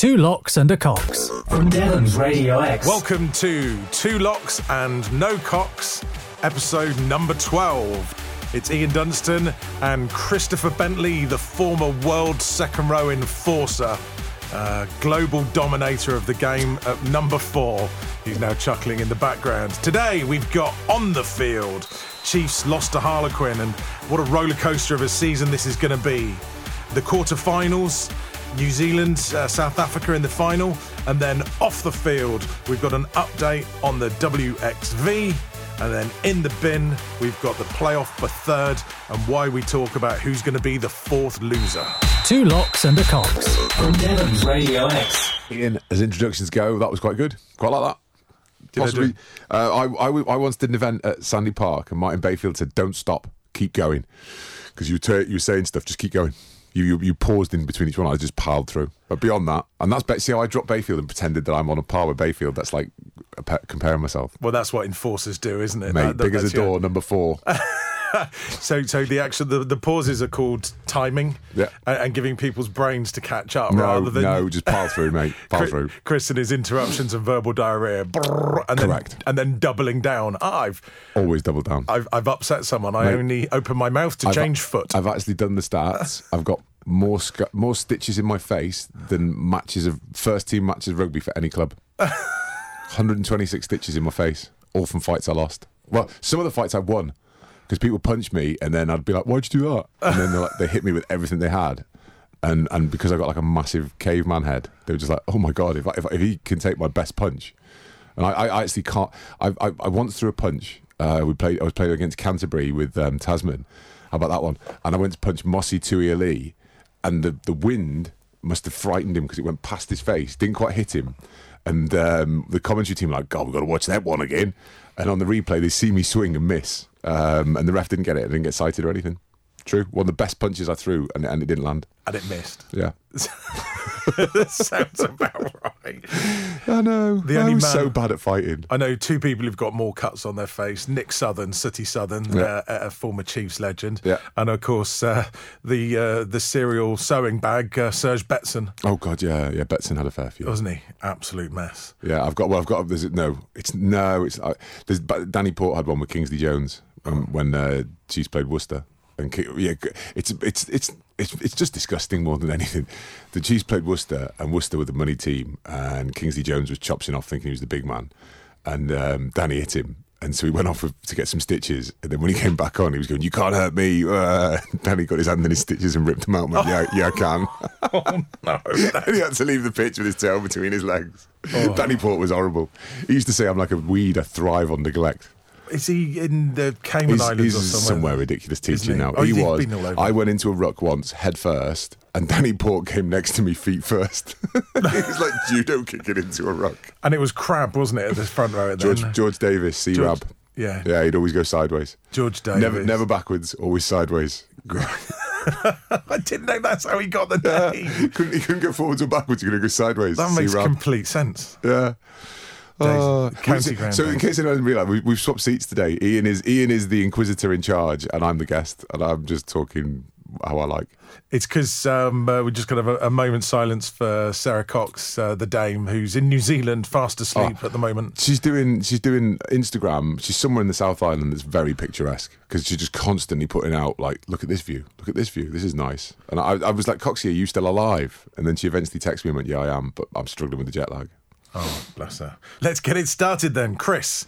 Two Locks and a Cox. From Devon's Radio X. Welcome to Two Locks and No Cocks, episode number 12. It's Ian Dunstan and Christopher Bentley, the former world second row enforcer, uh, global dominator of the game at number four. He's now chuckling in the background. Today we've got on the field Chiefs lost to Harlequin, and what a roller coaster of a season this is going to be. The quarterfinals. New Zealand, uh, South Africa in the final, and then off the field, we've got an update on the WXV, and then in the bin, we've got the playoff for third, and why we talk about who's going to be the fourth loser. Two Locks and a Cox. From Devon's Radio X. Ian, as introductions go, that was quite good. Quite like that. Did I Possibly. do? Uh, I, I, I once did an event at Sandy Park, and Martin Bayfield said, "Don't stop, keep going," because you were you were saying stuff, just keep going. You, you you paused in between each one. I just piled through. But beyond that, and that's see how I dropped Bayfield and pretended that I'm on a par with Bayfield. That's like comparing myself. Well, that's what enforcers do, isn't it? Mate, That- that- big as a door, number four. So, so the actual the, the pauses are called timing, Yeah. and, and giving people's brains to catch up, No, rather than no, just pass through, mate. pass Chris, through. Chris and his interruptions and verbal diarrhea, brrr, and Correct. then and then doubling down. Ah, I've Always doubled down. I've I've upset someone. I only open my mouth to I've- change foot. I've actually done the stats. I've got more sc- more stitches in my face than matches of first team matches of rugby for any club. 126 stitches in my face, all from fights I lost. Well, some of the fights I won because people punched me, and then I'd be like, "Why'd you do that?" And then like, they hit me with everything they had. And, and because I got like a massive caveman head, they were just like, "Oh my god! If I, if, I- if he can take my best punch, and I, I, actually can't. I, I, I once threw a punch. Uh, we played. I was playing against Canterbury with um, Tasman. How about that one? And I went to punch Mose Tuiali'i, and the the wind must have frightened him because it went past his face, didn't quite hit him. And um, the commentary team were like, God, we've got to watch that one again. And on the replay, they see me swing and miss, um, and the ref didn't get it. I didn't get cited or anything. True. One of the best punches I threw, and, and it didn't land. and it missed. Yeah. That sounds about right. I know. The I only was man- so bad at fighting. I know two people who've got more cuts on their face: Nick Southern, Sooty Southern, Yeah. uh, a former Chiefs legend, Yeah. and of course uh, the uh, the cereal sewing bag, uh, Serge Betsen, Oh God, yeah, yeah. Betsen had a fair few. wasn't he? Absolute mess. Yeah, I've got. Well, I've got. There's no. It's no. It's. I, there's. but Danny Port had one with Kingsley Jones um, when uh, Chiefs played Worcester, and yeah, it's it's it's it's it's just disgusting more than anything. The Chiefs played Worcester, and Worcester were the money team, and Kingsley Jones was chopsing off, thinking he was the big man, and um, Danny hit him. And so he went off with, to get some stitches, and then when he came back on, he was going, "You can't hurt me." Uh, Danny got his hand in his stitches and ripped them out. Went, yeah, yeah, I can. Oh no! and he had to leave the pitch with his tail between his legs. Danny Port was horrible. He used to say, "I'm like a weed. I thrive on neglect." Is he in the Cayman He's, Islands he's or somewhere, somewhere? ridiculous teaching he? now. Oh, he was. been all over. I went into a ruck once, head first, and Danny Port came next to me, feet first. he was like judo kicking into a ruck. And it was Crab, wasn't it, at the front row? George George Davis, C Rab. yeah. Yeah, he'd always go sideways. George Davis. Never, never backwards, always sideways. I didn't know that's how he got the name. couldn't, he couldn't go forwards or backwards. Going to go sideways. That makes C-Rab. complete sense. Yeah. Uh, County ground so, in case anyone didn't realise, we, we've swapped seats today. Ian is Ian is the inquisitor in charge, and I'm the guest, and I'm just talking how I like. It's because um, uh, we just got to have a, a moment's silence for Sara Cox, uh, the dame, who's in New Zealand, fast asleep Oh. at the moment. She's doing she's doing Instagram. She's somewhere in the South Island that's very picturesque because she's just constantly putting out like, look at this view, look at this view, this is nice. And I, I was like, Coxie, are you still alive? And then she eventually texted me and went, yeah, I am, but I'm struggling with the jet lag. Oh, bless her. Let's get it started then, Chris.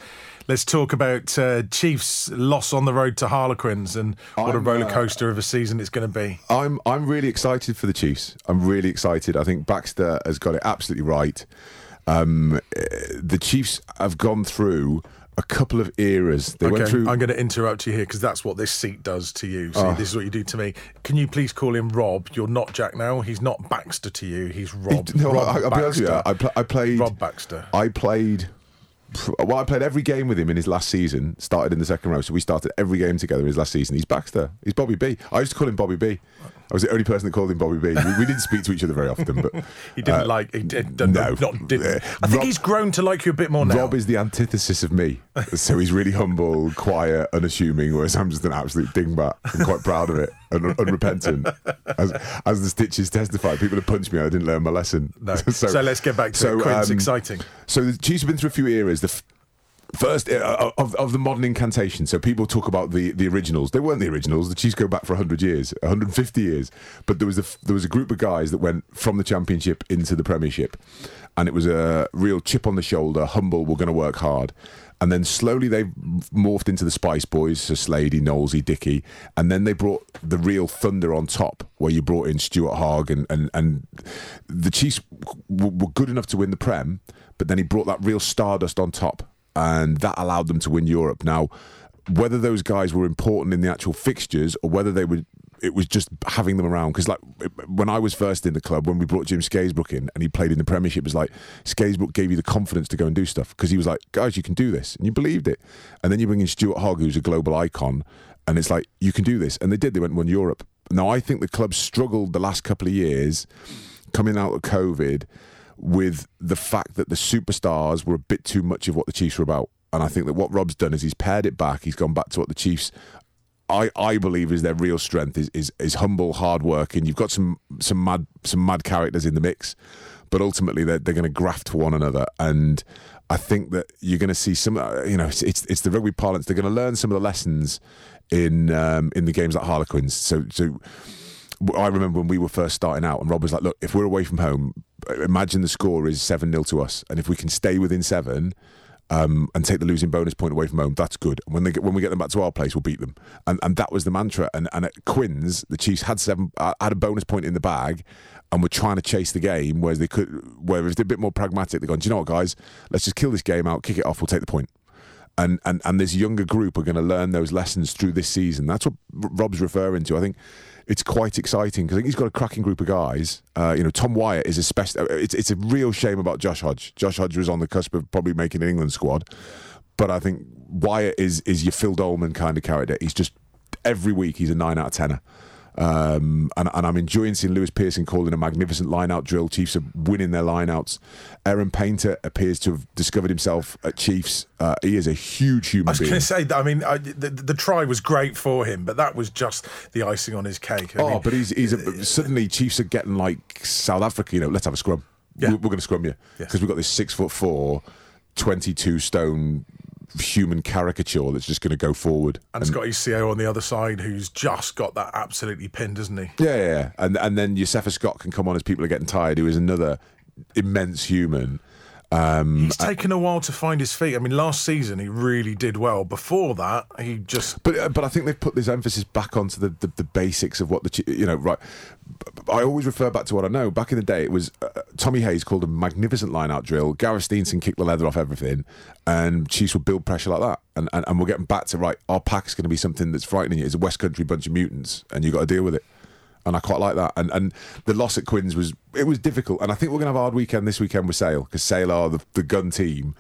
Let's talk about uh, Chiefs' loss on the road to Harlequins and what a I'm, roller uh, coaster of a season it's going to be. I'm I'm really excited for the Chiefs. I'm really excited. I think Baxter has got it absolutely right. Um, eh, the Chiefs have gone through a couple of eras. They went Okay, through. I'm going to interrupt you here because that's what this seat does to you. See, Oh. this is what you do to me. Can you please call him Rob? You're not Jack now. He's not Baxter to you. He's Rob. no, Rob I, I'll be honest with you. I, pl- I played. Rob Baxter. I played. Well, I played every game with him in his last season. Started in the second row, so we started every game together in his last season. He's Baxter. He's Bobby B. I used to call him Bobby B. I was the only person that called him Bobby B. We, we didn't speak to each other very often, but He didn't uh, like. He did, no. not didn't. I think Rob- he's grown to like you a bit more now. Rob is the antithesis of me. So he's really humble, quiet, unassuming, whereas I'm just an absolute dingbat. I'm quite proud of it. And unrepentant. as, as the stitches testify, people have punched me. I didn't learn my lesson. No. So, let's get back to it. Quinn's um, exciting. So the Chiefs have been through a few eras. The f- first uh, of, of the modern incantation. So people talk about the, the originals. They weren't the originals. The Chiefs go back for 100 years, 150 years. But there was a, there was a group of guys that went from the Championship into the Premiership. And it was a real chip on the shoulder, humble, we're going to work hard. And then slowly they morphed into the Spice Boys, so Slady, Knowlesy, Dicky. And then they brought the real thunder on top, where you brought in Stuart Hogg. And, and, and the Chiefs w- were good enough to win the Prem, but then he brought that real stardust on top. And that allowed them to win Europe. Now, whether those guys were important in the actual fixtures or whether they were it was just having them around. Because like when I was first in the club when we brought Jim Scaysbrook in and he played in the Premiership it was like Scaysbrook gave you the confidence to go and do stuff because he was like guys you can do this. And you believed it. And then you bring in Stuart Hogg who's a global icon and it's like you can do this. And they did. They went and won Europe. Now I think the club struggled the last couple of years coming out of COVID with the fact that the superstars were a bit too much of what the Chiefs were about. And I think that what Rob's done is he's pared it back. He's gone back to what the Chiefs I, I believe is their real strength is, is is humble, hard work, and you've got some some mad some mad characters in the mix, but ultimately they're they're going to graft one another, and I think that you're going to see some. uh, You know, it's it's, it's the rugby parlance. They're going to learn some of the lessons in um, in the games like Harlequins. So so. I remember when we were first starting out, and Rob was like, "Look, if we're away from home, imagine the score is seven 0 to us, and if we can stay within seven, um, and take the losing bonus point away from home, that's good. And when they get when we get them back to our place, we'll beat them. And and that was the mantra. And and at Quins, the Chiefs had seven uh, had a bonus point in the bag, and were trying to chase the game. Whereas they could, whereas they're a bit more pragmatic. They're going, do you know what, guys? Let's just kill this game out, kick it off. We'll take the point. And and and this younger group are going to learn those lessons through this season. That's what Rob's referring to. I think. It's quite exciting because I think he's got a cracking group of guys. Uh, you know, Tom Wyatt is a special. It's it's a real shame about Josh Hodge. Josh Hodge was on the cusp of probably making an England squad, but I think Wyatt is is your Phil Dollman kind of character. He's just every week he's a nine out of tenner. Um, and, and I'm enjoying seeing Lewis Pearson calling a magnificent line-out drill. Chiefs are winning their line-outs. Aaron Painter appears to have discovered himself at Chiefs. Uh, he is a huge human. I was going to say, that, I mean, I, the, the try was great for him, but that was just the icing on his cake. I Oh, mean, but he's he's a, suddenly Chiefs are getting like South Africa. You know, let's have a scrum. Yeah. We're, we're going to scrum you Yes. because we've got this six foot four, 22 stone human caricature that's just going to go forward. and Scotty Sio on the other side, who's just got that absolutely pinned, isn't he? Yeah, yeah, yeah. And and then Iosefa Scott can come on as people are getting tired, who is another immense human. Um, He's taken a while to find his feet. I mean, last season he really did well. Before that, he just But uh, but I think they've put this emphasis back onto the, the, the basics of what the you know right. I always refer back to what I know. Back in the day, it was uh, Tommy Hayes called a magnificent line-out drill. Gareth Steenson kicked the leather off everything, and Chiefs would build pressure like that. And and, and we're getting back to right. Our pack is going to be something that's frightening you. It's a West Country bunch of mutants, and you have got to deal with it. And I quite like that. And and the loss at Quins was it was difficult. And I think we're going to have a hard weekend this weekend with Sale because Sale are the, the gun team.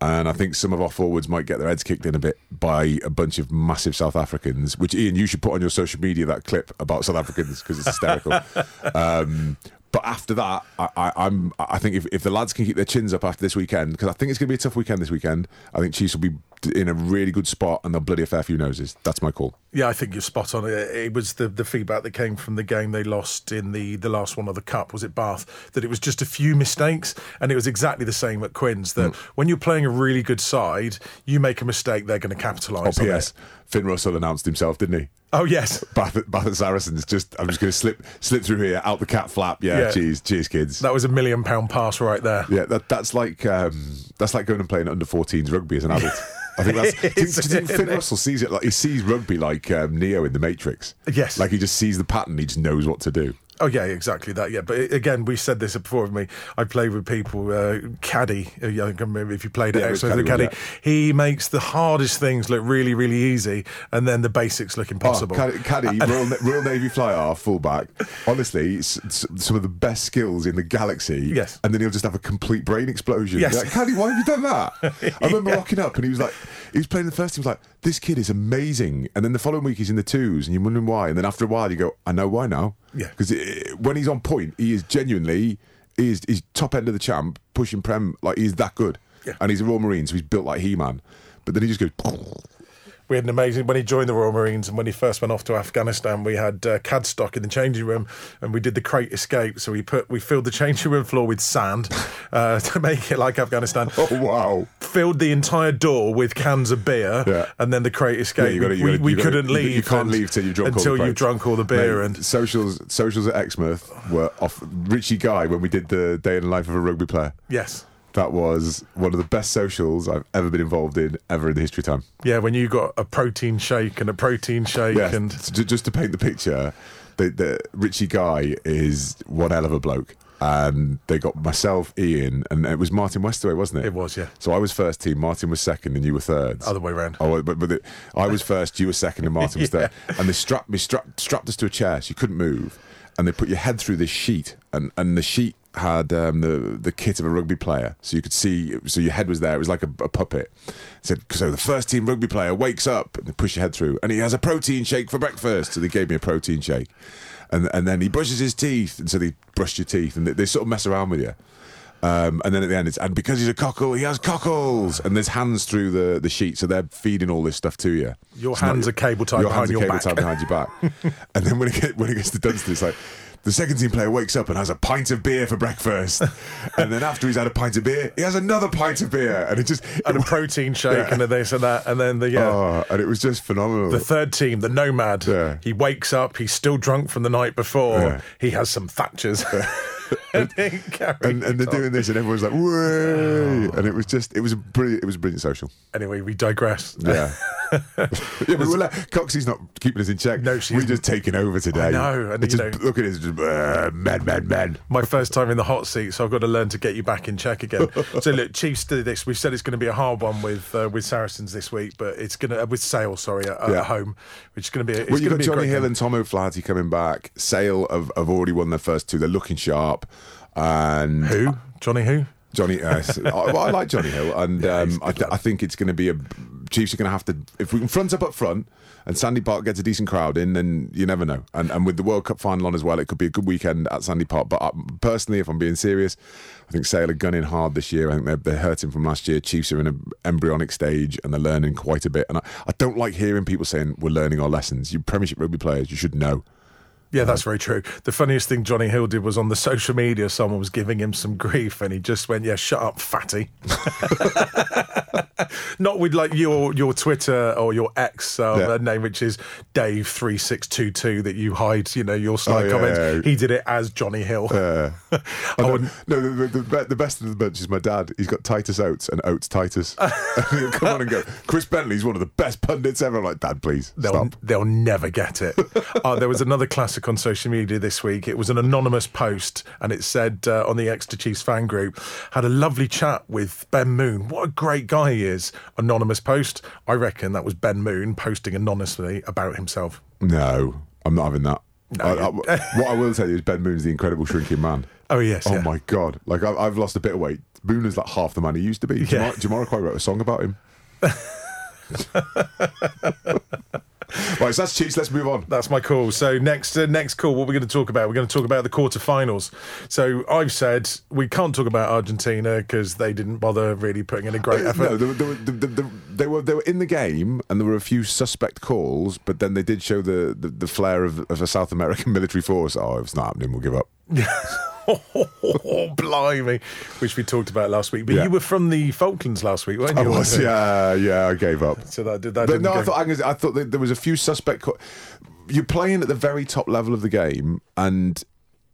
And I think some of our forwards might get their heads kicked in a bit by a bunch of massive South Africans. Which Ian, you should put on your social media that clip about South Africans because it's hysterical. um, but after that, I, I, I'm. I think if, if the lads can keep their chins up after this weekend, because I think it's going to be a tough weekend this weekend. I think Chiefs will be in a really good spot and they'll bloody a fair few noses. That's my call. Yeah, I think you're spot on. It, it was the, the feedback that came from the game they lost in the, the last one of the cup. Was it Bath? That it was just a few mistakes, and it was exactly the same at Quins. That when you're playing a really good side, you make a mistake, they're going to capitalise. Oh, P.S. it. Finn Russell announced himself, didn't he? Oh yes, Bath, Bath and Saracens. Just, I'm just going to slip slip through here, out the cat flap. Yeah, Yeah. cheers, cheers, kids. that was a million pound pass right there. yeah, that, that's like um, that's like going and playing under 14s rugby as an adult. I think that's. do you think Finn Russell sees it like he sees rugby like um, Neo in the Matrix? Yes. like he just sees the pattern, he just knows what to do. Oh yeah, exactly that. Yeah, but again, we said this before with me. I played with people. Uh, Caddy, uh, yeah, I can't remember if you played Yeah, it. the Caddy, Caddy, he makes the hardest things look really, really easy, and then the basics look impossible. Oh, Caddy, Caddy Royal, Royal Navy flyer half, fullback. Honestly, some of the best skills in the galaxy. Yes. And then he'll just have a complete brain explosion. Yes. Like, Caddy, why have you done that? I remember locking up and he was like, he was playing the first team. He was like, this kid is amazing. And then the following week he's in the twos and you're wondering why. And then after a while you go, I know why now. Yeah. Because when he's on point, he is genuinely, he is he's top end of the champ, pushing Prem, like he's that good. Yeah. And he's a Royal Marine, so he's built like He-Man. But then he just goes, We had an amazing when he joined the Royal Marines and when he first went off to Afghanistan. We had uh, cad stock in the changing room, and we did the crate escape. So we put we filled the changing room floor with sand uh, to make it like Afghanistan. Oh wow! Filled the entire door with cans of beer, Yeah. and then the crate escape. Yeah, gotta- we gotta- we you gotta- couldn't leave. You can't and- leave till you've drunk all until the you've drunk all the beer. Mate, and socials, socials at Exmouth were off. Richie Guy when we did the day in the life of a rugby player. yes, That was one of the best socials I've ever been involved in ever in the history of time. yeah, when you got a protein shake and a protein shake, and just to paint the picture, the, the Richie Guy is one hell of a bloke. And they got myself, Ian, and it was Martin Westaway, wasn't it? It was, yeah. So I was first team, Martin was second, and you were third. Other way round. Oh, but, but the, I was first, you were second, and Martin was Yeah. third. And they strapped me, strapped, strapped us to a chair, so you couldn't move. And they put your head through this sheet, and, and the sheet had um, the the kit of a rugby player, so you could see. So your head was there. It was like a, a puppet. So. The first team rugby player wakes up, and they push your head through, and he has a protein shake for breakfast. So they gave me a protein shake, and and then he brushes his teeth, and so they brushed your teeth, and they, they sort of mess around with you. Um, and then at the end, it's and because he's a cockle, he has cockles, and there's hands through the, the sheet, so they're feeding all this stuff to you. Your It's not- hands are cable tied your behind hands your are cable back. tied behind your back. and then when it get, when it gets to Dunstan, it's like the second team player wakes up and has a pint of beer for breakfast, and then after he's had a pint of beer, he has another pint of beer, and it just and a protein shake Yeah. and a this and that, and then the yeah. Oh, and it was just phenomenal. The third team, the Nomad, Yeah. he wakes up, he's still drunk from the night before. Yeah. He has some Thatchers. and, and, and they're doing this, and everyone's like, "Way!" And it was just, it was a brilliant, it was a brilliant social. Anyway, we digress. Yeah. yeah, but we're like, Coxie's not keeping us in check. No, she We're just taking over today. No, and just, know- look at it, just, uh, man, man, man. My first time in the hot seat, so I've got to learn to get you back in check again. so look, Chiefs did this. We've said it's going to be a hard one with uh, with Saracens this week, but it's going to uh, with Sale, sorry, at, Yeah. at home, which is going to be. A, it's Well, you've got to be a Johnny Hill game. and Tom O'Flaherty coming back. Sale have, have already won their first two. They're looking sharp. And who? Johnny who? Johnny, uh, I, well, I like Johnny Hill, and um, I, th- I think it's going to be a Chiefs are going to have to if we can front up up front, and Sandy Park gets a decent crowd in, then you never know. And and with the World Cup final on as well, it could be a good weekend at Sandy Park. But uh, personally, if I'm being serious, I think Sale are gunning hard this year. I think they're, they're hurting from last year. Chiefs are in an embryonic stage, and they're learning quite a bit. And I, I don't like hearing people saying we're learning our lessons. You Premiership rugby players, you should know. Yeah, that's very true. The funniest thing Johnny Hill did was on the social media, someone was giving him some grief, and he just went, "Yeah, shut up, fatty." Not with like your your Twitter or your ex uh, Yeah. name, which is Dave three six two two that you hide. You know your slide Oh, yeah, comments. yeah. He did it as Johnny Hill. Uh, I no, wouldn't- no, the, the, the, the best of the bunch is my dad. He's got Titus Oates and Oates Titus. He'll come on and go, Chris Bentley's one of the best pundits ever. I'm like, Dad, please They'll, stop. they'll never get it. uh, there was another classic on social media this week. It was an anonymous post, and it said uh, on the Exeter Chiefs fan group, had a lovely chat with Ben Moon. What a great guy he is. Anonymous post. I reckon that was Ben Moon posting anonymously about himself. No, I'm not having that. No, I- I- what I will tell you is Ben Moon's the incredible shrinking man. Oh, yes. Oh yeah. my god! Like I've, I've lost a bit of weight. Moon is like half the man he used to be. Yeah. Jamar, Jamiroquai wrote a song about him. right, so that's Chiefs. Let's move on. That's my call. So next, uh, next call. What we're going to talk about? We're going to talk about the quarterfinals. So I've said we can't talk about Argentina because they didn't bother really putting in a great effort. No, they, were- they, were- they, were they were in the game, and there were a few suspect calls, but then they did show the the, the flair of, of a South American military force. Oh, if it's not happening, we'll give up. Oh, blimey, which we talked about last week. But Yeah. you were from the Falklands last week, weren't you? I was, yeah, yeah, I gave up. So that did that. But no, I thought I thought that there was a few suspect. Co- you're playing at the very top level of the game, and.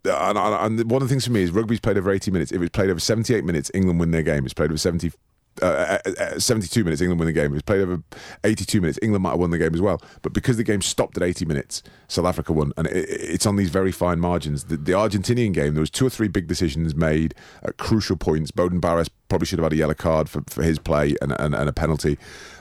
And, and and one of the things for me is rugby's played over 80 minutes. If it's played over 78 minutes, England win their game. It's played over 70, uh, uh, uh, 72 minutes, England win the game. It was played over 82 minutes, England might have won the game as well. But because the game stopped at 80 minutes, South Africa won. And it, it's on these very fine margins. The, the Argentinian game, there was two or three big decisions made at crucial points. Beauden Barrett probably should have had a yellow card for, for his play and, and, and a penalty.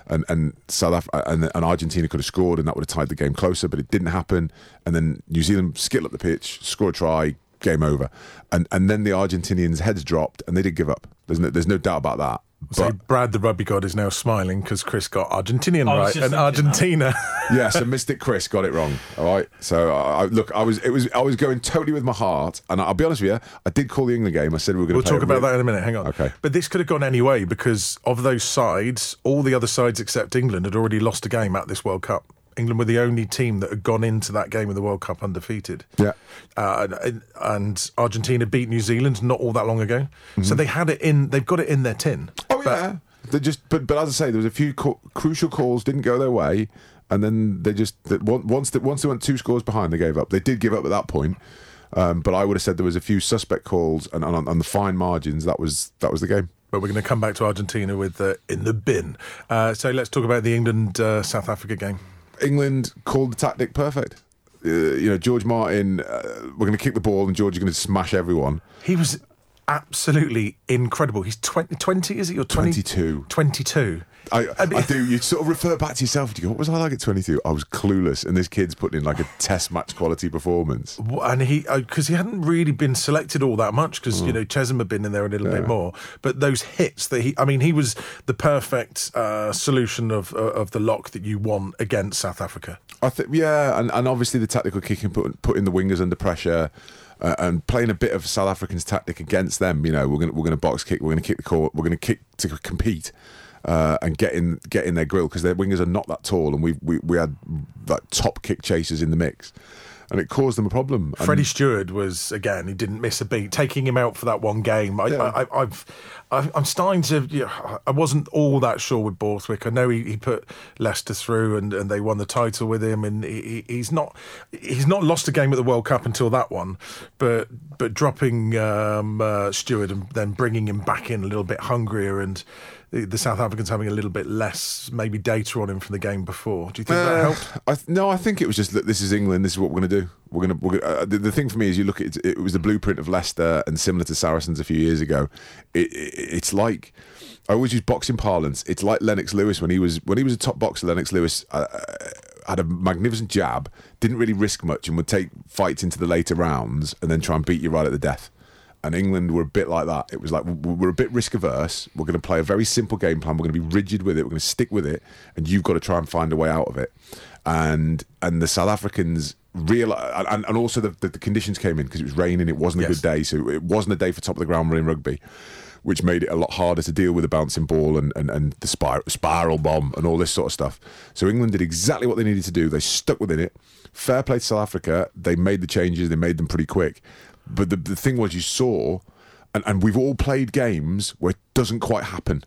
And and South Af- and, and Argentina could have scored, and that would have tied the game closer, but it didn't happen. And then New Zealand skittle up the pitch, score a try, game over. And and then the Argentinians' heads dropped, and they did give up. There's no, there's no doubt about that. So But Brad, the rugby god, is now smiling because Chris got Argentinian I right and thinking Argentina. yeah, so Mystic Chris got it wrong. All right. So I, I- look, I was it was I was going totally with my heart, and I'll be honest with you, I did call the England game. I said we were going We'll to. talk about that in a minute. Hang on. Okay. But this could have gone any way because of those sides, all the other sides except England had already lost a game at this World Cup. England were the only team that had gone into that game of the World Cup undefeated. Yeah. Uh, and, and Argentina beat New Zealand not all that long ago. Mm-hmm. So they had it in, they've got it in their tin. Oh yeah. They just, but but as I say, there was a few cu- crucial calls didn't go their way, and then they just once they, once they went two scores behind, they gave up. They did give up at that point, um, but I would have said there was a few suspect calls, and, and on, on the fine margins, that was that was the game. But we're going to come back to Argentina with uh, in the bin. Uh, so let's talk about the England uh, South Africa game. England called the tactic perfect. Uh, you know, George Martin, uh, we're going to kick the ball, and George is going to smash everyone. He was absolutely incredible. He's 20, 20 is it? Or 20, 22. 22. I, I I do. You sort of refer back to yourself. You go, "What was I like at 22?" I was clueless, and this kid's putting in like a test match quality performance. And he, because he hadn't really been selected all that much, because Mm. you know Chessum had been in there a little bit more. But those hits that he, I mean, he was the perfect uh, solution of uh, of the lock that you want against South Africa. I think, yeah, and, and obviously the tactical kicking, put, putting the wingers under pressure, uh, and playing a bit of South Africans' tactic against them. You know, we're gonna we're gonna box kick, we're gonna kick the court, we're gonna kick to compete. Uh, and get in, get in their grill because their wingers are not that tall, and we we we had like top kick chasers in the mix, and it caused them a problem. And- Freddie Steward was again. He didn't miss a beat. Taking him out for that one game, I, Yeah. I, I, I'm starting to. You know, I wasn't all that sure with Borthwick. I know he, he put Leicester through, and, and they won the title with him. And he, he- he's not he's not lost a game at the World Cup until that one. But but dropping um, uh, Steward and then bringing him back in a little bit hungrier and. The South Africans having a little bit less, maybe data on him from the game before. Do you think that Uh, helped? I th- no, I think it was just that this is England. This is what we're going to do. We're going to. We're gonna, uh, the, the thing for me is, you look at it, it was the blueprint of Leicester and similar to Saracens a few years ago. It, it, it's like I always use boxing parlance. It's like Lennox Lewis when he was when he was a top boxer. Lennox Lewis uh, had a magnificent jab, didn't really risk much, and would take fights into the later rounds and then try and beat you right at the death. And England were a bit like that. It was like we're a bit risk averse. We're going to play a very simple game plan. We're going to be rigid with it. We're going to stick with it, and you've got to try and find a way out of it. And and the South Africans real and, and also the, the, the conditions came in because it was raining. It wasn't a Yes. good day, so it wasn't a day for top of the ground running rugby, which made it a lot harder to deal with the bouncing ball and and, and the spiral, spiral bomb and all this sort of stuff. So England did exactly what they needed to do. They stuck within it. Fair play to South Africa. They made the changes. They made them pretty quick. But the, the thing was, you saw, and, and we've all played games where it doesn't quite happen.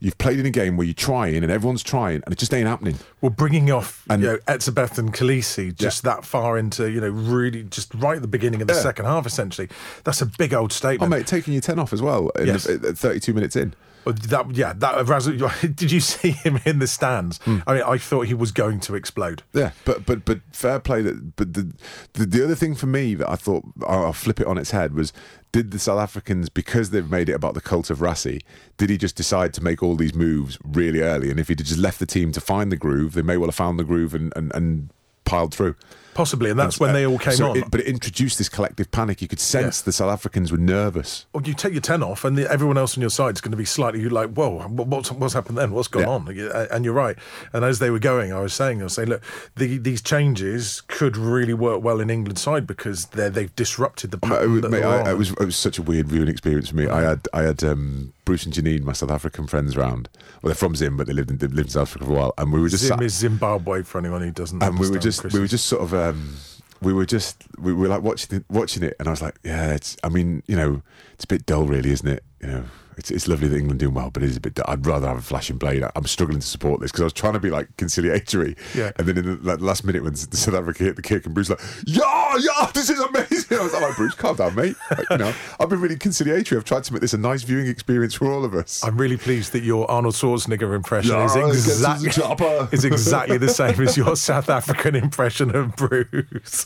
You've played in a game where you're trying and everyone's trying and it just ain't happening. Well, bringing off And- you know, Etzebeth and Kolisi just that far into, you know, really just right at the beginning of the Yeah. second half, essentially, that's a big old oh, statement. Oh, mate, taking your 10 off as well in Yes. the, at 32 minutes in. Well, That, yeah, that did you see him in the stands? Hmm. I mean, I thought he was going to explode. Yeah, but but but fair play. That but the, the the other thing for me that I thought I'll I'll flip it on its head was did the South Africans because they've made it about the cult of Rassie? Did he just decide to make all these moves really early? And if he'd just left the team to find the groove, they may well have found the groove and and, and piled through. Possibly, and that's when uh, they all came So on. it- but it introduced this collective panic. You could sense Yes. the South Africans were nervous. Well, you take your 10 off, and the, everyone else on your side is going to be slightly like, whoa, what's, what's happened then? What's gone Yeah. on? And you're right. And as they were going, I was saying, I was saying, look, the, these changes could really work well in England's side because they're, they've disrupted the pattern. it, that mate, I, it was it was such a weird viewing experience for me. I had I had um, Bruce and Janine, my South African friends, round. Well, they're from Zim, but they lived in they lived in South Africa for a while, and we were just Zim sat, is Zimbabwe for anyone who doesn't. and we were just we were just sort of um, we were just we were like watching it, watching it, and I was like, yeah, it's. I mean, you know, it's a bit dull, really, isn't it? You know. It's, it's lovely that England doing well, but it is a bit. I'd rather have a flashing blade. I'm struggling to support this because I was trying to be like conciliatory, Yeah. And then in the like, last minute when South Africa hit the kick, and Bruce like, yeah, yeah, this is amazing. I was like, Bruce, calm down, mate. Like, you know, I've been really conciliatory. I've tried to make this a nice viewing experience for all of us. I'm really pleased that your Arnold Schwarzenegger impression Yeah, is, it gets to the exactly, is exactly the same as your South African impression of Bruce.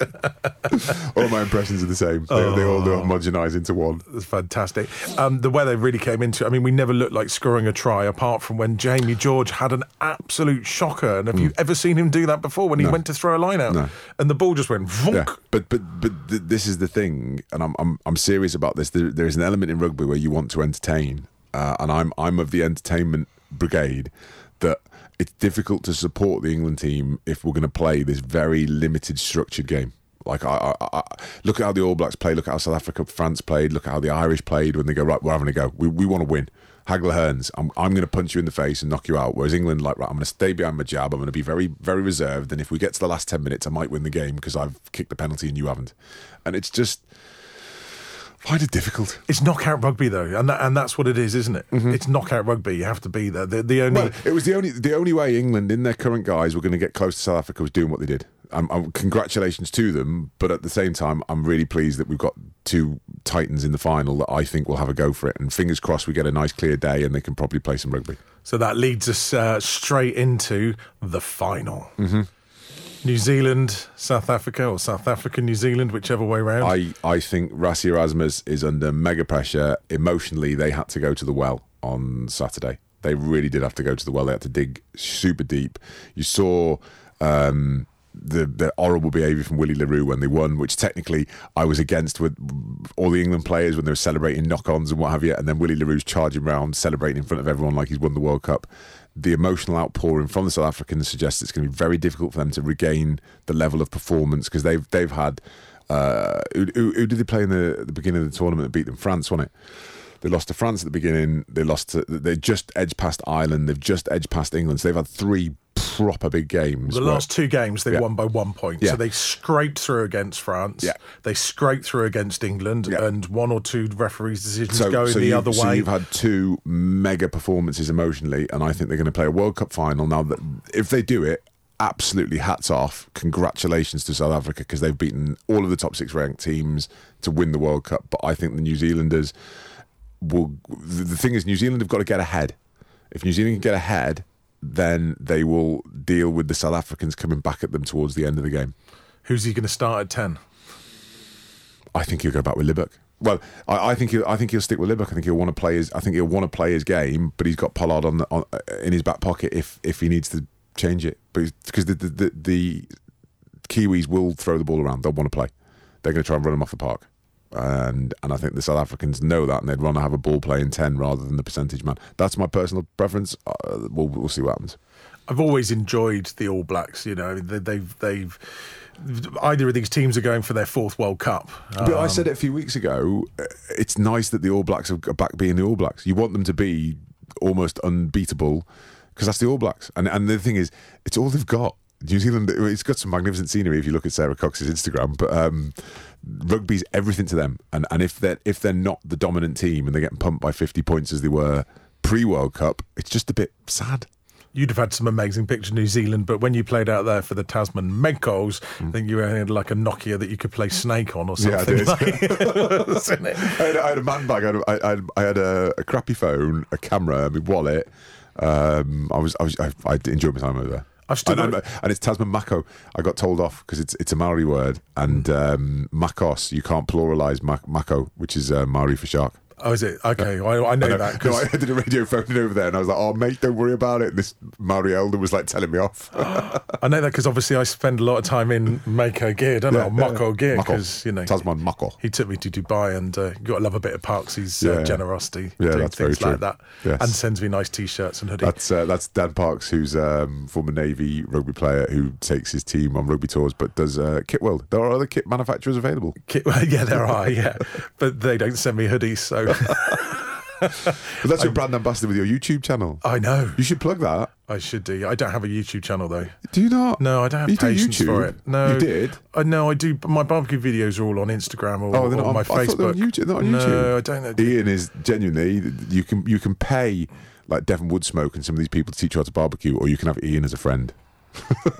all my impressions are the same. They, they all Oh. homogenise into one. It's fantastic. Um, the weather really came into. I mean, we never looked like scoring a try apart from when Jamie George had an absolute shocker. And have you ever seen him do that before when he Mm. Went to throw a line out? No. And the ball just went vonk. Yeah, but but but th- this is the thing, and I'm I'm I'm serious about this. There, there is an element in rugby where you want to entertain, uh, and I'm I'm of the entertainment brigade that it's difficult to support the England team if we're going to play this very limited, structured game. Like I, I, I look at how the All Blacks play, look at how South Africa, France played, look at how the Irish played when they go right. We're having a go. We we want to win. Hagler Hearns, I'm, I'm going to punch you in the face and knock you out. Whereas England, like, right, I'm going to stay behind my jab. I'm going to be very, very reserved. And if we get to the last 10 minutes, I might win the game because I've kicked the penalty and you haven't. And it's just, find it difficult. It's knockout rugby though, and that, and that's what it is, isn't it? Mm-hmm. It's knockout rugby. You have to be there. The, the only Well, it was the only the only way England, in their current guys, were going to get close to South Africa was doing what they did. Um, um, congratulations to them, but at the same time, I'm really pleased that we've got two Titans in the final that I think will have a go for it. And fingers crossed, we get a nice clear day and they can probably play some rugby. So that leads us uh, straight into the final. Mm-hmm. New Zealand, South Africa, or South Africa, New Zealand, whichever way round. I, I think Rassie Erasmus is under mega pressure. Emotionally, they had to go to the well on Saturday. They really did have to go to the well. They had to dig super deep. You saw um, the, the horrible behaviour from Willie le Roux when they won, which technically I was against with all the England players when they were celebrating knock ons and what have you. And then Willie le Roux's charging around, celebrating in front of everyone like he's won the World Cup. The emotional outpouring from the South Africans suggests it's going to be very difficult for them to regain the level of performance because they've they've had. Uh, who, who, who did they play in the, the beginning of the tournament that beat them? France, wasn't it? They lost to France at the beginning. They lost to. They just edged past Ireland. They've just edged past England. So they've had three proper big games. the where- last two games they Yeah. won by one point. Yeah. So they scraped through against France. Yeah. They scraped through against England, Yeah. and one or two referees' decisions so, going so the you- other so way. you've had two mega performances emotionally, and I think they're going to play a World Cup final. Now, that if they do it, absolutely hats off. Congratulations to South Africa because they've beaten all of the top six ranked teams to win the World Cup. But I think the New Zealanders will. The, thing is, New Zealand have got to get ahead. If New Zealand can get ahead, then they will deal with the South Africans coming back at them towards the end of the game. Who's he going to start at ten? I think he'll go back with Libbok. Well, I, I think he'll, I think he'll stick with Libbok. I think he'll want to play his. I think he'll want to play his game, but he's got Pollard on, the, on uh, in his back pocket if if he needs to change it. But because the, the the the Kiwis will throw the ball around, they'll want to play. They're going to try and run him off the park, and and I think the South Africans know that, and they'd rather have a ball playing ten rather than the percentage man. That's my personal preference. Uh, we'll we'll see what happens. I've always enjoyed the All Blacks. You know, they, they've they've either of these teams are going for their fourth World Cup. But I Um, said it a few weeks ago. uh, It's nice that the All Blacks are back being the All Blacks. You want them to be almost unbeatable because that's the All Blacks. And and the thing is, it's all they've got. New Zealand, it's got some magnificent scenery if you look at Sara Cox's Instagram. But um, rugby's everything to them. And and if they're if they're not the dominant team and they're getting pumped by fifty points as they were pre World Cup, it's just a bit sad. You'd have had some amazing pictures of New Zealand, but when you played out there for the Tasman Megcols, I think you had like a Nokia that you could play Snake on or Mm. Yeah, I something. did. like- I had, I had a man bag. I had, a- I had, I had a, a crappy phone, a camera, my wallet. Um, I was, I was, I, I enjoyed my time over there. I've still and, got- and, it's Tasman Mako. I got told off because it's it's a Maori word, and um, Makos you can't pluralise Mako, which is uh, Maori for shark. Oh, is it? Okay, I, I know No, that. no, I did a radio phoning over there, and I was like, "Oh, mate, don't worry about it." And this Maori elder was like telling me off. I know that because obviously I spend a lot of time in Mako gear, don't I? Or Mako gear because you know Tasman Mako. he took me to Dubai, and uh, you got to love a bit of Parksy's uh, Yeah. generosity, Yeah, doing that's very things like that, Yes. and sends me nice t-shirts and hoodies. That's uh, that's Dan Parks, who's um, former Navy rugby player who takes his team on rugby tours, but does uh, kit world. There are other kit manufacturers available. Kit- yeah, there are, yeah, but they don't send me hoodies, so that's your brand ambassador with your YouTube channel. I know You should plug that. I should do. I don't have a YouTube channel though. Do you not? No, I don't have You do patience YouTube? for it. No, You did? Uh, I know I do. but My barbecue videos are all on Instagram or, Oh, they're not my on, I Facebook. thought they were on YouTube. Not on no, YouTube. I don't know. Ian is genuinely you can you can pay like Devon Woodsmoke and some of these people to teach you how to barbecue, or you can have Ian as a friend.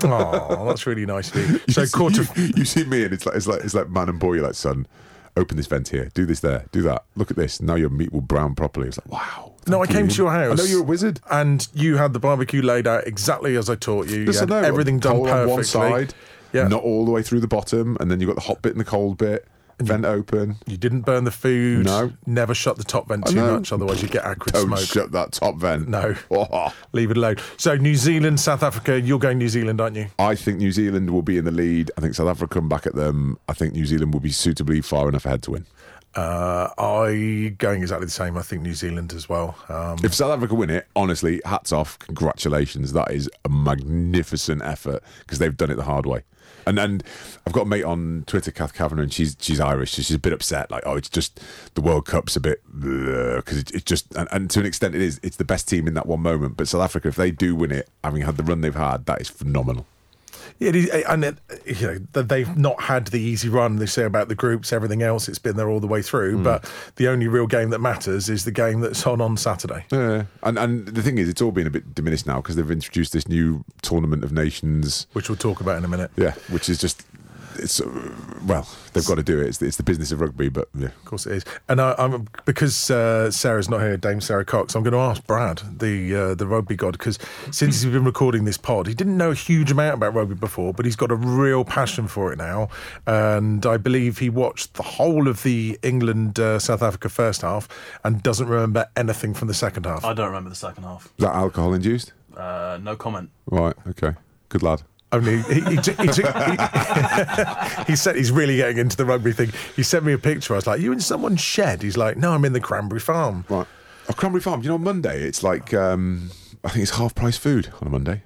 Oh, that's really nice of you. So you, quarter. you, you see me and it's like it's like it's like man and boy. You're like son, open this vent here, do this there, do that. Look at this. Now your meat will brown properly. It's like wow. No, I came you. to your house. I know you're a wizard. and you had the barbecue laid out exactly as I taught you. You Listen, no, everything done perfectly. on one side, Yeah. not all the way through the bottom, and then you've got the hot bit and the cold bit, vent open. You didn't burn the food. No. Never shut the top vent too much, otherwise you get acrid Don't smoke. shut that top vent. No. Oh. Leave it alone. So New Zealand, South Africa. You're going New Zealand, aren't you? I think New Zealand will be in the lead. I think South Africa come back at them. I think New Zealand will be suitably far enough ahead to win. Uh, I going exactly the same. I think New Zealand as well. Um, If South Africa win it, honestly, hats off, congratulations. That is a magnificent effort because they've done it the hard way. And and I've got a mate on Twitter, Kath Kavanagh, and she's she's Irish. She's a bit upset, like, oh, it's just the World Cup's a bit because it, it's just and, and to an extent it is. It's the best team in that one moment. But South Africa, if they do win it, having had the run they've had, that is phenomenal. Yeah, it is, and it, you know that they've not had the easy run. They say about the groups, everything else. It's been there all the way through. Hmm. But the only real game that matters is the game that's on on Saturday. Yeah, and and the thing is, it's all been a bit diminished now because they've introduced this new tournament of nations. which we'll talk about in a minute. Yeah, which is just it's uh, well, they've got to do it. It's, it's the business of rugby, but yeah. Of course it is. And I, I'm because uh, Sara's not here, Dame Sara Cox. I'm going to ask Brad, the uh, the rugby god, because since he's been recording this pod, he didn't know a huge amount about rugby before, but he's got a real passion for it now. And I believe he watched the whole of the England uh, South Africa first half and doesn't remember anything from the second half. I don't remember the second half. Is that alcohol induced? Uh, no comment. Right. Okay. Good lad. Only he, he, took- he, took, he, he said he's really getting into the rugby thing. He sent me a picture. I was like, "You in someone's shed?" He's like, "No, I'm in the Cranberry Farm." Right. Oh, Cranberry Farm. You know, on Monday it's like um, I think it's half price food on a Monday.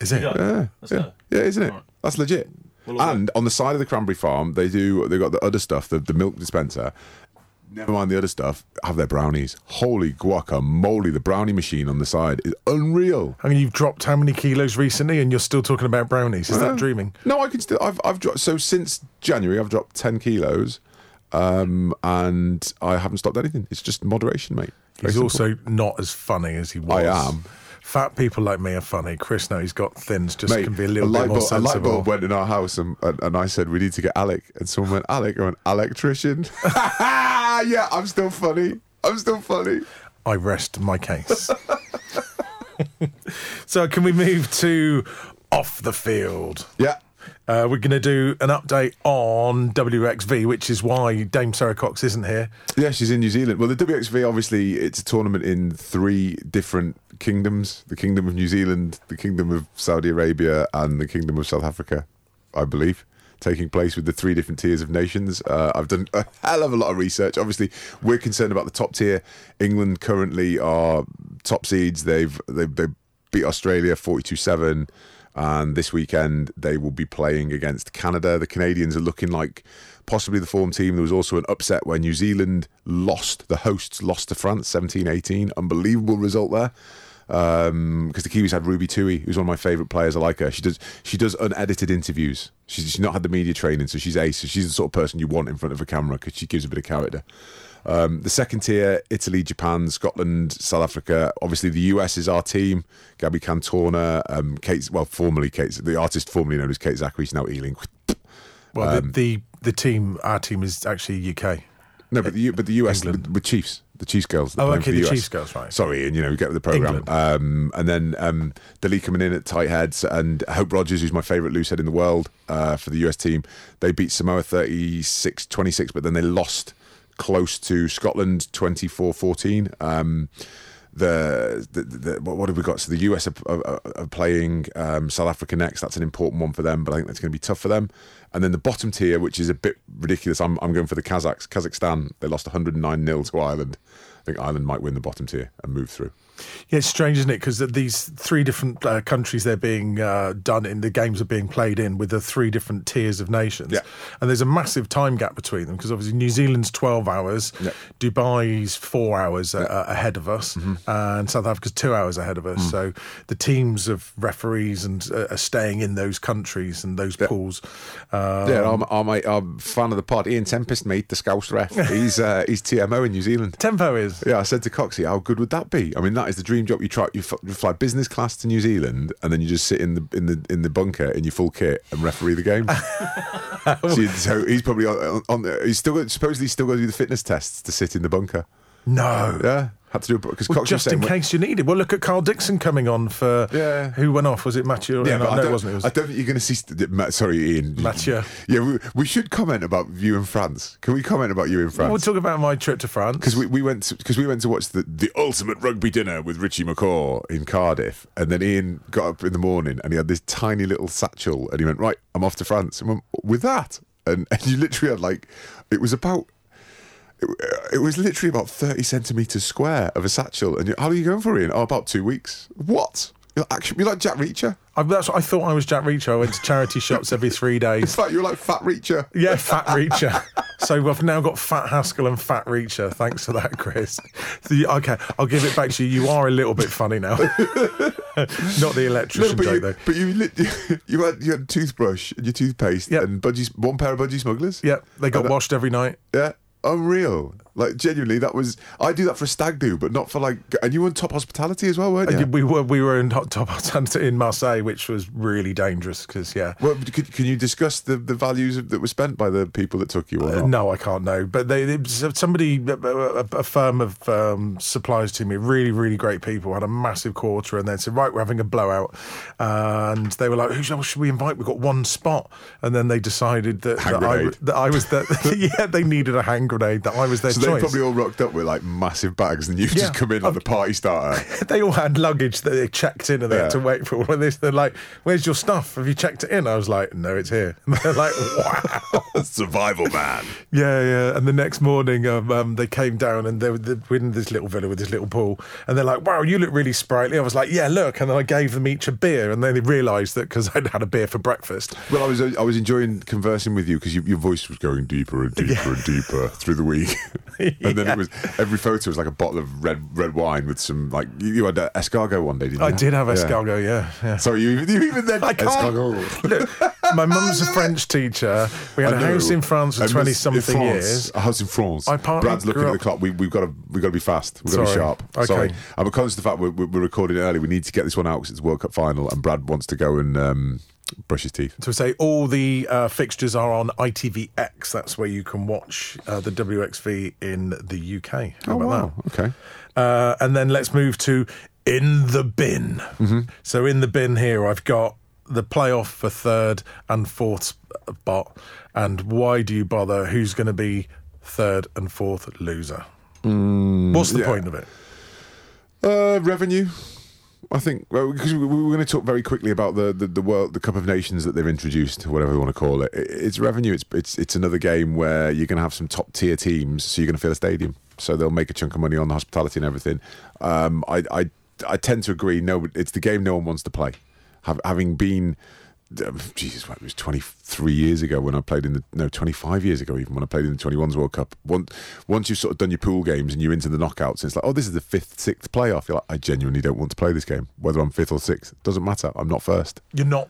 Is it? Yeah. Yeah, That's yeah, yeah, isn't it? Right. That's legit. Well, and on the side of the Cranberry Farm, they do. They've got the other stuff, the, the milk dispenser. Never mind the other stuff. Have their brownies. Holy guacamole! The brownie machine on the side is unreal. I mean, you've dropped how many kilos recently, and you're still talking about brownies? Is that dreaming? No, I can still. I've I've dropped. So since January, I've dropped ten kilos, um, and I haven't stopped anything. It's just moderation, mate. Very He's simple. also not as funny as he was. I am. Fat people like me are funny. Chris, no, he's got thins, just Mate, can be a little light bit more bulb, a light sensible. bulb went in our house, and, and, and I said we need to get Alec, and someone went Alec, I went electrician. yeah, I'm still funny. I'm still funny. I rest my case. so, can we move to off the field? Yeah. Uh, we're going to do an update on WXV, which is why Dame Sara Cox isn't here. Yeah, she's in New Zealand. Well, the WXV obviously it's a tournament in three different kingdoms: the Kingdom of New Zealand, the Kingdom of Saudi Arabia, and the Kingdom of South Africa. I believe taking place with the three different tiers of nations. Uh, I've done a hell of a lot of research. Obviously, we're concerned about the top tier. England currently are top seeds. They've they they beat Australia forty two seven. And this weekend they will be playing against Canada. The Canadians are looking like possibly the form team. There was also an upset where New Zealand lost, the hosts lost to France 17 18. Unbelievable result there. Because the Kiwis had Ruby Tui, who's one of my favourite players. I like her. She does she does unedited interviews. She's, she's not had the media training, so she's ace. So she's the sort of person you want in front of a camera because she gives a bit of character. Um, the second tier, Italy, Japan, Scotland, South Africa. Obviously, the US is our team. Gabby Cantorna, um, Kate, well, formerly Kate, the artist formerly known as Kate Zackary, is now Ealing. Well, Um, the, the the team, our team is actually UK. No, but the U- but the US with, with Chiefs, the Chiefs girls. Oh, okay, the US. Chiefs girls, right. Sorry, and you know we get with the program. Um, and then um, Dali coming in at tight heads, and Hope Rogers, who's my favourite loose head in the world uh, for the US team. They beat Samoa 36-26, but then they lost close to Scotland 24-14. Um, the, the, the what, what have we got? So the US are, are, are playing um, South Africa next. That's an important one for them, but I think that's going to be tough for them. And then the bottom tier, which is a bit ridiculous. I'm, I'm going for the Kazakhs. Kazakhstan. They lost 109 0 to Ireland. I think Ireland might win the bottom tier and move through. Yeah, it's strange, isn't it? Because these three different uh, countries they're being uh, done in, the games are being played in with the three different tiers of nations. Yeah. And there's a massive time gap between them because obviously New Zealand's 12 hours, Yeah. Dubai's four hours uh, ahead of us, Mm-hmm. and South Africa's two hours ahead of us. Mm. So the teams of referees and uh, are staying in those countries and those pools. Uh, yeah, I'm, I'm, a, I'm a fan of the pod. Ian Tempest, mate, the Scouse ref. He's uh, he's TMO in New Zealand. Tempo is. Yeah, I said to Coxie, how good would that be? I mean, that is the dream job. You try, you, f- you fly business class to New Zealand, and then you just sit in the in the in the bunker in your full kit and referee the game. so, so he's probably on, on the, he's still supposedly still got to do the fitness tests to sit in the bunker. No. Yeah, had to do because Well, just in case you needed. it. Well, look at Karl Dickson coming on for Yeah. who went off. Was it Matthew? Yeah, no, I don't, it wasn't. It was I don't think you're going to see. Sorry, Ian. Mathieu. Yeah, we, we should comment about you in France. Can we comment about you in France? We'll talk about my trip to France. because we, we went because we went to watch the, the ultimate rugby dinner with Richie McCaw in Cardiff, and then Ian got up in the morning and he had this tiny little satchel, and he went, "Right, I'm off to France." And went, with that, and, and you literally had like, it was about. It, it was literally about 30 centimetres square of a satchel. And how are you going for, Ian? Oh, about two weeks. What? You're, actually, you're like Jack Reacher. I, that's what I thought I was Jack Reacher. I went to charity shops every three days. In fact, you're like Fat Reacher. Yeah, Fat Reacher. so I've now got Fat Haskell and Fat Reacher. Thanks for that, Chris. So you- okay, I'll give it back to you. You are a little bit funny now. Not the No, electrician but joke, you, though. but you, you had you had toothbrush and your toothpaste Yep. and budgies, one pair of budgie smugglers. Yep, they got And, washed every night. Yeah, unreal. Like genuinely, that was I do that for a stag do, but not for like. And you were on top hospitality as well, weren't you? We were we were in hot top hospitality in Marseille, which was really dangerous because yeah. Well, can, can you discuss the, the values that were spent by the people that took you? Uh, no, I can't know. But they, they somebody, a, a, firm of um, suppliers to me, really, really great people, had a massive quarter, and they said, "Right, we're having a blowout," and they were like, "Who should we invite? We've got one spot," and then they decided that, that, I, that I was that. yeah, they needed a hand grenade. That I was their So they probably all rocked up with like massive bags, and you've Yeah. just come in like the party starter. they all had luggage that they checked in and they Yeah. had to wait for all of this. They're like, "Where's your stuff? Have you checked it in?" I was like, "No, it's here." And they're like, "Wow." Survival man. Yeah, yeah. And the next morning, um, um, they came down and they were in this little villa with this little pool. And they're like, wow, you look really sprightly. I was like, yeah, look. And then I gave them each a beer. And then they realised that because I'd had a beer for breakfast. Well, I was I was enjoying conversing with you because you, your voice was going deeper and deeper and deeper through the week, and then it was every photo was like a bottle of red red wine with some like you, had uh, escargot one day, didn't you? I did have Yeah. escargot, yeah. yeah. Sorry, you, you even then I can't. escargot. Look, my mum's a French teacher. We had a house in France for 20 something years. A house in France. I partly Brad's looking grew at the clock. We, we've got to we've got to be fast. We've got to be sharp. Okay. Sorry, I'm conscious of the fact we're, we're we're recording early. We need to get this one out because it's World Cup final, and Brad wants to go and um, brush his teeth. To say all the uh, fixtures are on ITVX. That's where you can watch uh, the WXV in the UK. How Oh about wow, that? okay. Uh, and then let's move to in the bin. Mm-hmm. So in the bin here, I've got the playoff for third and fourth spot. And why do you bother? Who's going to be third and fourth loser? What's the Mm, yeah. point of it? Uh, revenue. I think well, because we, we were going to talk very quickly about the, the, the world, the Cup of Nations that they've introduced, whatever you want to call it. It- It's revenue. It's it's it's another game where you're going to have some top tier teams, so you're going to fill a stadium. So they'll make a chunk of money on the hospitality and everything. Um, I I I tend to agree. No, it's the game no one wants to play. Have, having been. Um, Jesus, what, it was 23 years ago when I played in the no 25 years ago even when I played in the 21s World Cup. Once once you've sort of done your pool games and you're into the knockouts, it's like oh this is the fifth sixth playoff. You're like I genuinely don't want to play this game whether I'm fifth or sixth doesn't matter. I'm not first. You're not.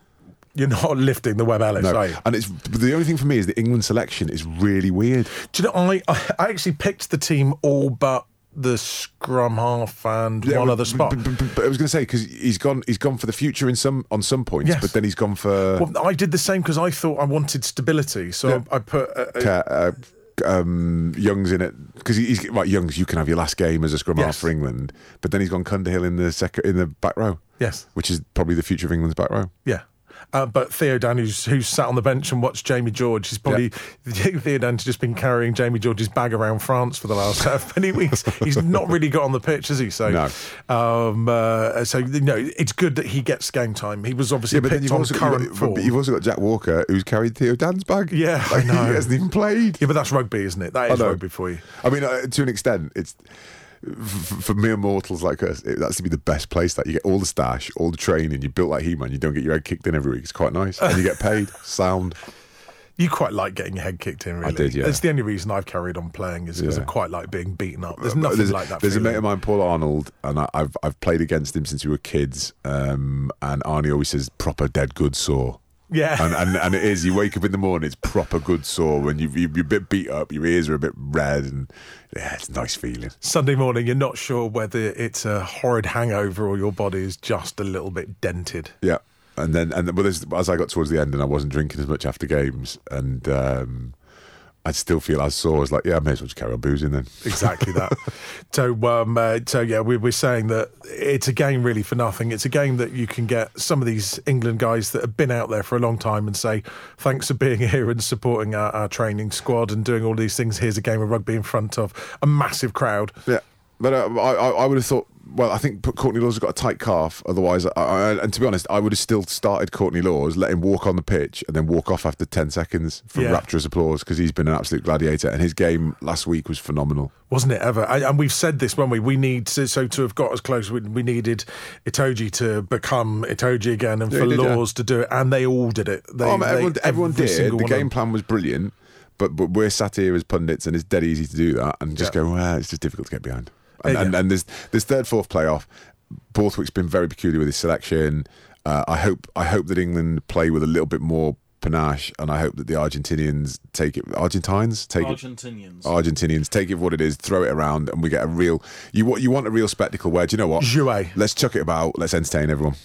You're not lifting the Webb Ellis, No, and it's the only thing for me is the England selection is really weird. Do you know? I I actually picked the team all but the scrum half and one other spot. But, but- but I was going to say because he's gone he's gone for the future in some on some points, Yes. but then he's gone for Well, I did the same because I thought I wanted stability, so Yeah. I put. Uh, uh, uh, um, Young's in it because he's right. Young's, you can have your last game as a scrum half Yes. for England, but then he's gone Underhill in the second in the back row. Yes. which is probably the future of England's back row. Yeah. Uh, but Theo Dan, who's, who's sat on the bench and watched Jamie George, he's probably Theo Dan's just been carrying Jamie George's bag around France for the last uh, many weeks. He's not really got on the pitch, has he? So, No. um, uh, so you know, it's good that he gets game time. He was obviously Yeah, but then you've also, current got, but you've also got Jack Walker, who's carried Theo Dan's bag. Yeah, I know. he hasn't even played. yeah, but that's rugby, isn't it? That is rugby for you. I mean, uh, to an extent, it's for mere mortals like us. It, that's to be the best place. That you get all the stash, all the training. You built like He-Man. You don't get your head kicked in every week. It's quite nice, and you get paid. Sound. You quite like getting your head kicked in, really. I did, yeah. It's the only reason I've carried on playing is because Yeah. I quite like being beaten up. There's nothing there's, like that. There's a feeling. mate of mine, Paul Arnold, and I, I've I've played against him since we were kids. Um, and Arnie always says proper dead good sore. Yeah. and, and and it is. You wake up in the morning, it's proper good sore and you, you you're a bit beat up, your ears are a bit red, and yeah, it's a nice feeling. Sunday morning, you're not sure whether it's a horrid hangover or your body is just a little bit dented. Yeah, and then and well, as I got towards the end, and I wasn't drinking as much after games, and um, I'd still feel as sore. I was like, yeah, I may as well just carry on boozing then. Exactly that. so, um, uh, so yeah, we, we're saying that it's a game really for nothing. It's a game that you can get some of these England guys that have been out there for a long time and say, thanks for being here and supporting our, our training squad and doing all these things. Here's a game of rugby in front of a massive crowd. Yeah, but uh, I, I I would have thought well, I think Courtney Lawes has got a tight calf. Otherwise, I, I, and to be honest, I would have still started Courtney Lawes, let him walk on the pitch, and then walk off after ten seconds from Yeah. rapturous applause because he's been an absolute gladiator, and his game last week was phenomenal. wasn't it ever? I, and we've said this when we we need to, so to have got as close. We, we needed Itoje to become Itoje again, and Yeah, for did, yeah. Lawes to do it, and they all did it. They, oh, man, they- everyone, everyone did. The game plan was brilliant, but but we're sat here as pundits, and it's dead easy to do that and just Yeah. go, well, it's just difficult to get behind. And, Yeah. and, and there's this third, fourth playoff. Borthwick's been very peculiar with his selection. Uh, I hope I hope that England play with a little bit more panache, and I hope that the Argentinians take it. Argentines take it. Argentinians. Argentinians take it for what it is, throw it around, and we get a real. You want you want a real spectacle where do you know what? Jouet. Let's chuck it about. Let's entertain everyone.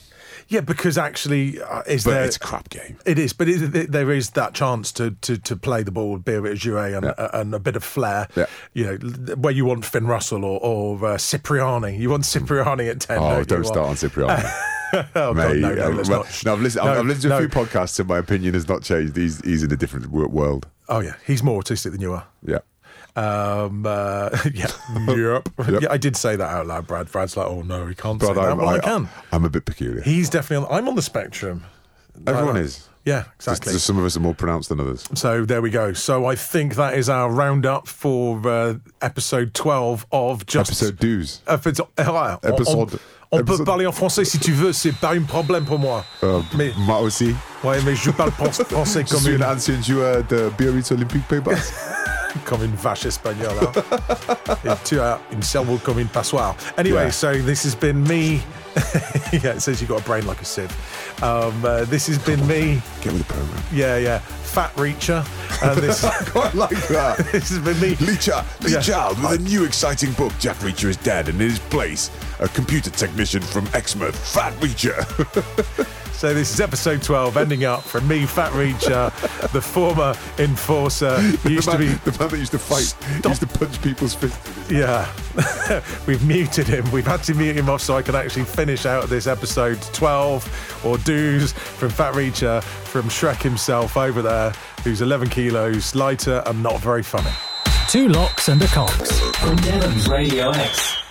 Yeah, because actually, uh, is But there? it's a crap game. It is, but it, there is that chance to, to, to play the ball, be a bit of jouet and, Yeah. uh, and a bit of flair. Yeah. You know, where you want Finn Russell or, or uh, Cipriani. You want Cipriani at 10. Oh, don't, start on Cipriani. oh, God, no, no, uh, let's well, not. no, I've listened, I've, I've listened to a few podcasts and my opinion has not changed. He's he's in a different world. Oh, yeah. He's more autistic than you are. Yeah. Um, uh, yeah, Europe. Yep. Yeah, I did say that out loud, Brad. Brad's like, oh no, he can't But say that. I'm, Well, I, I, can. I'm a bit peculiar. He's definitely on. I'm on the spectrum. Everyone Uh, is. Yeah, exactly. just some of us are more pronounced than others. So there we go. So I think that is our roundup for uh, episode 12 of Just. Episode dues. Episode. ah, on- Episode- On, on peut parler en français si tu veux, c'est pas un problème pour moi. Euh, mais, moi aussi. ouais, mais je parle français Je suis une, un ancien joueur de Biarritz Olympique Pays Basque. comme une vache espagnole. hein. Tu as une cerveau comme une passoire. Anyway, Yeah. so this has been me. yeah, it says you've got a brain like a sieve. Um, uh, this has been me. Get with the program. Yeah, yeah. Fat Reacher. And this, Quite like that. this has been me. Child, Lee Yeah. With a new exciting book. Jack Reacher is dead, and in his place, a computer technician from Exmouth, Fat Reacher. So this is episode 12, ending up from me, Fat Reacher, the former enforcer. He used the, to man, be, the man that used to fight, Stop. used to punch people's fists. yeah. We've muted him. We've had to mute him off so I can actually finish out this episode 12 or do's from Fat Reacher, from Shrek himself over there, who's 11 kilos lighter and not very funny. Two locks and a cox. On Devon's Radio X.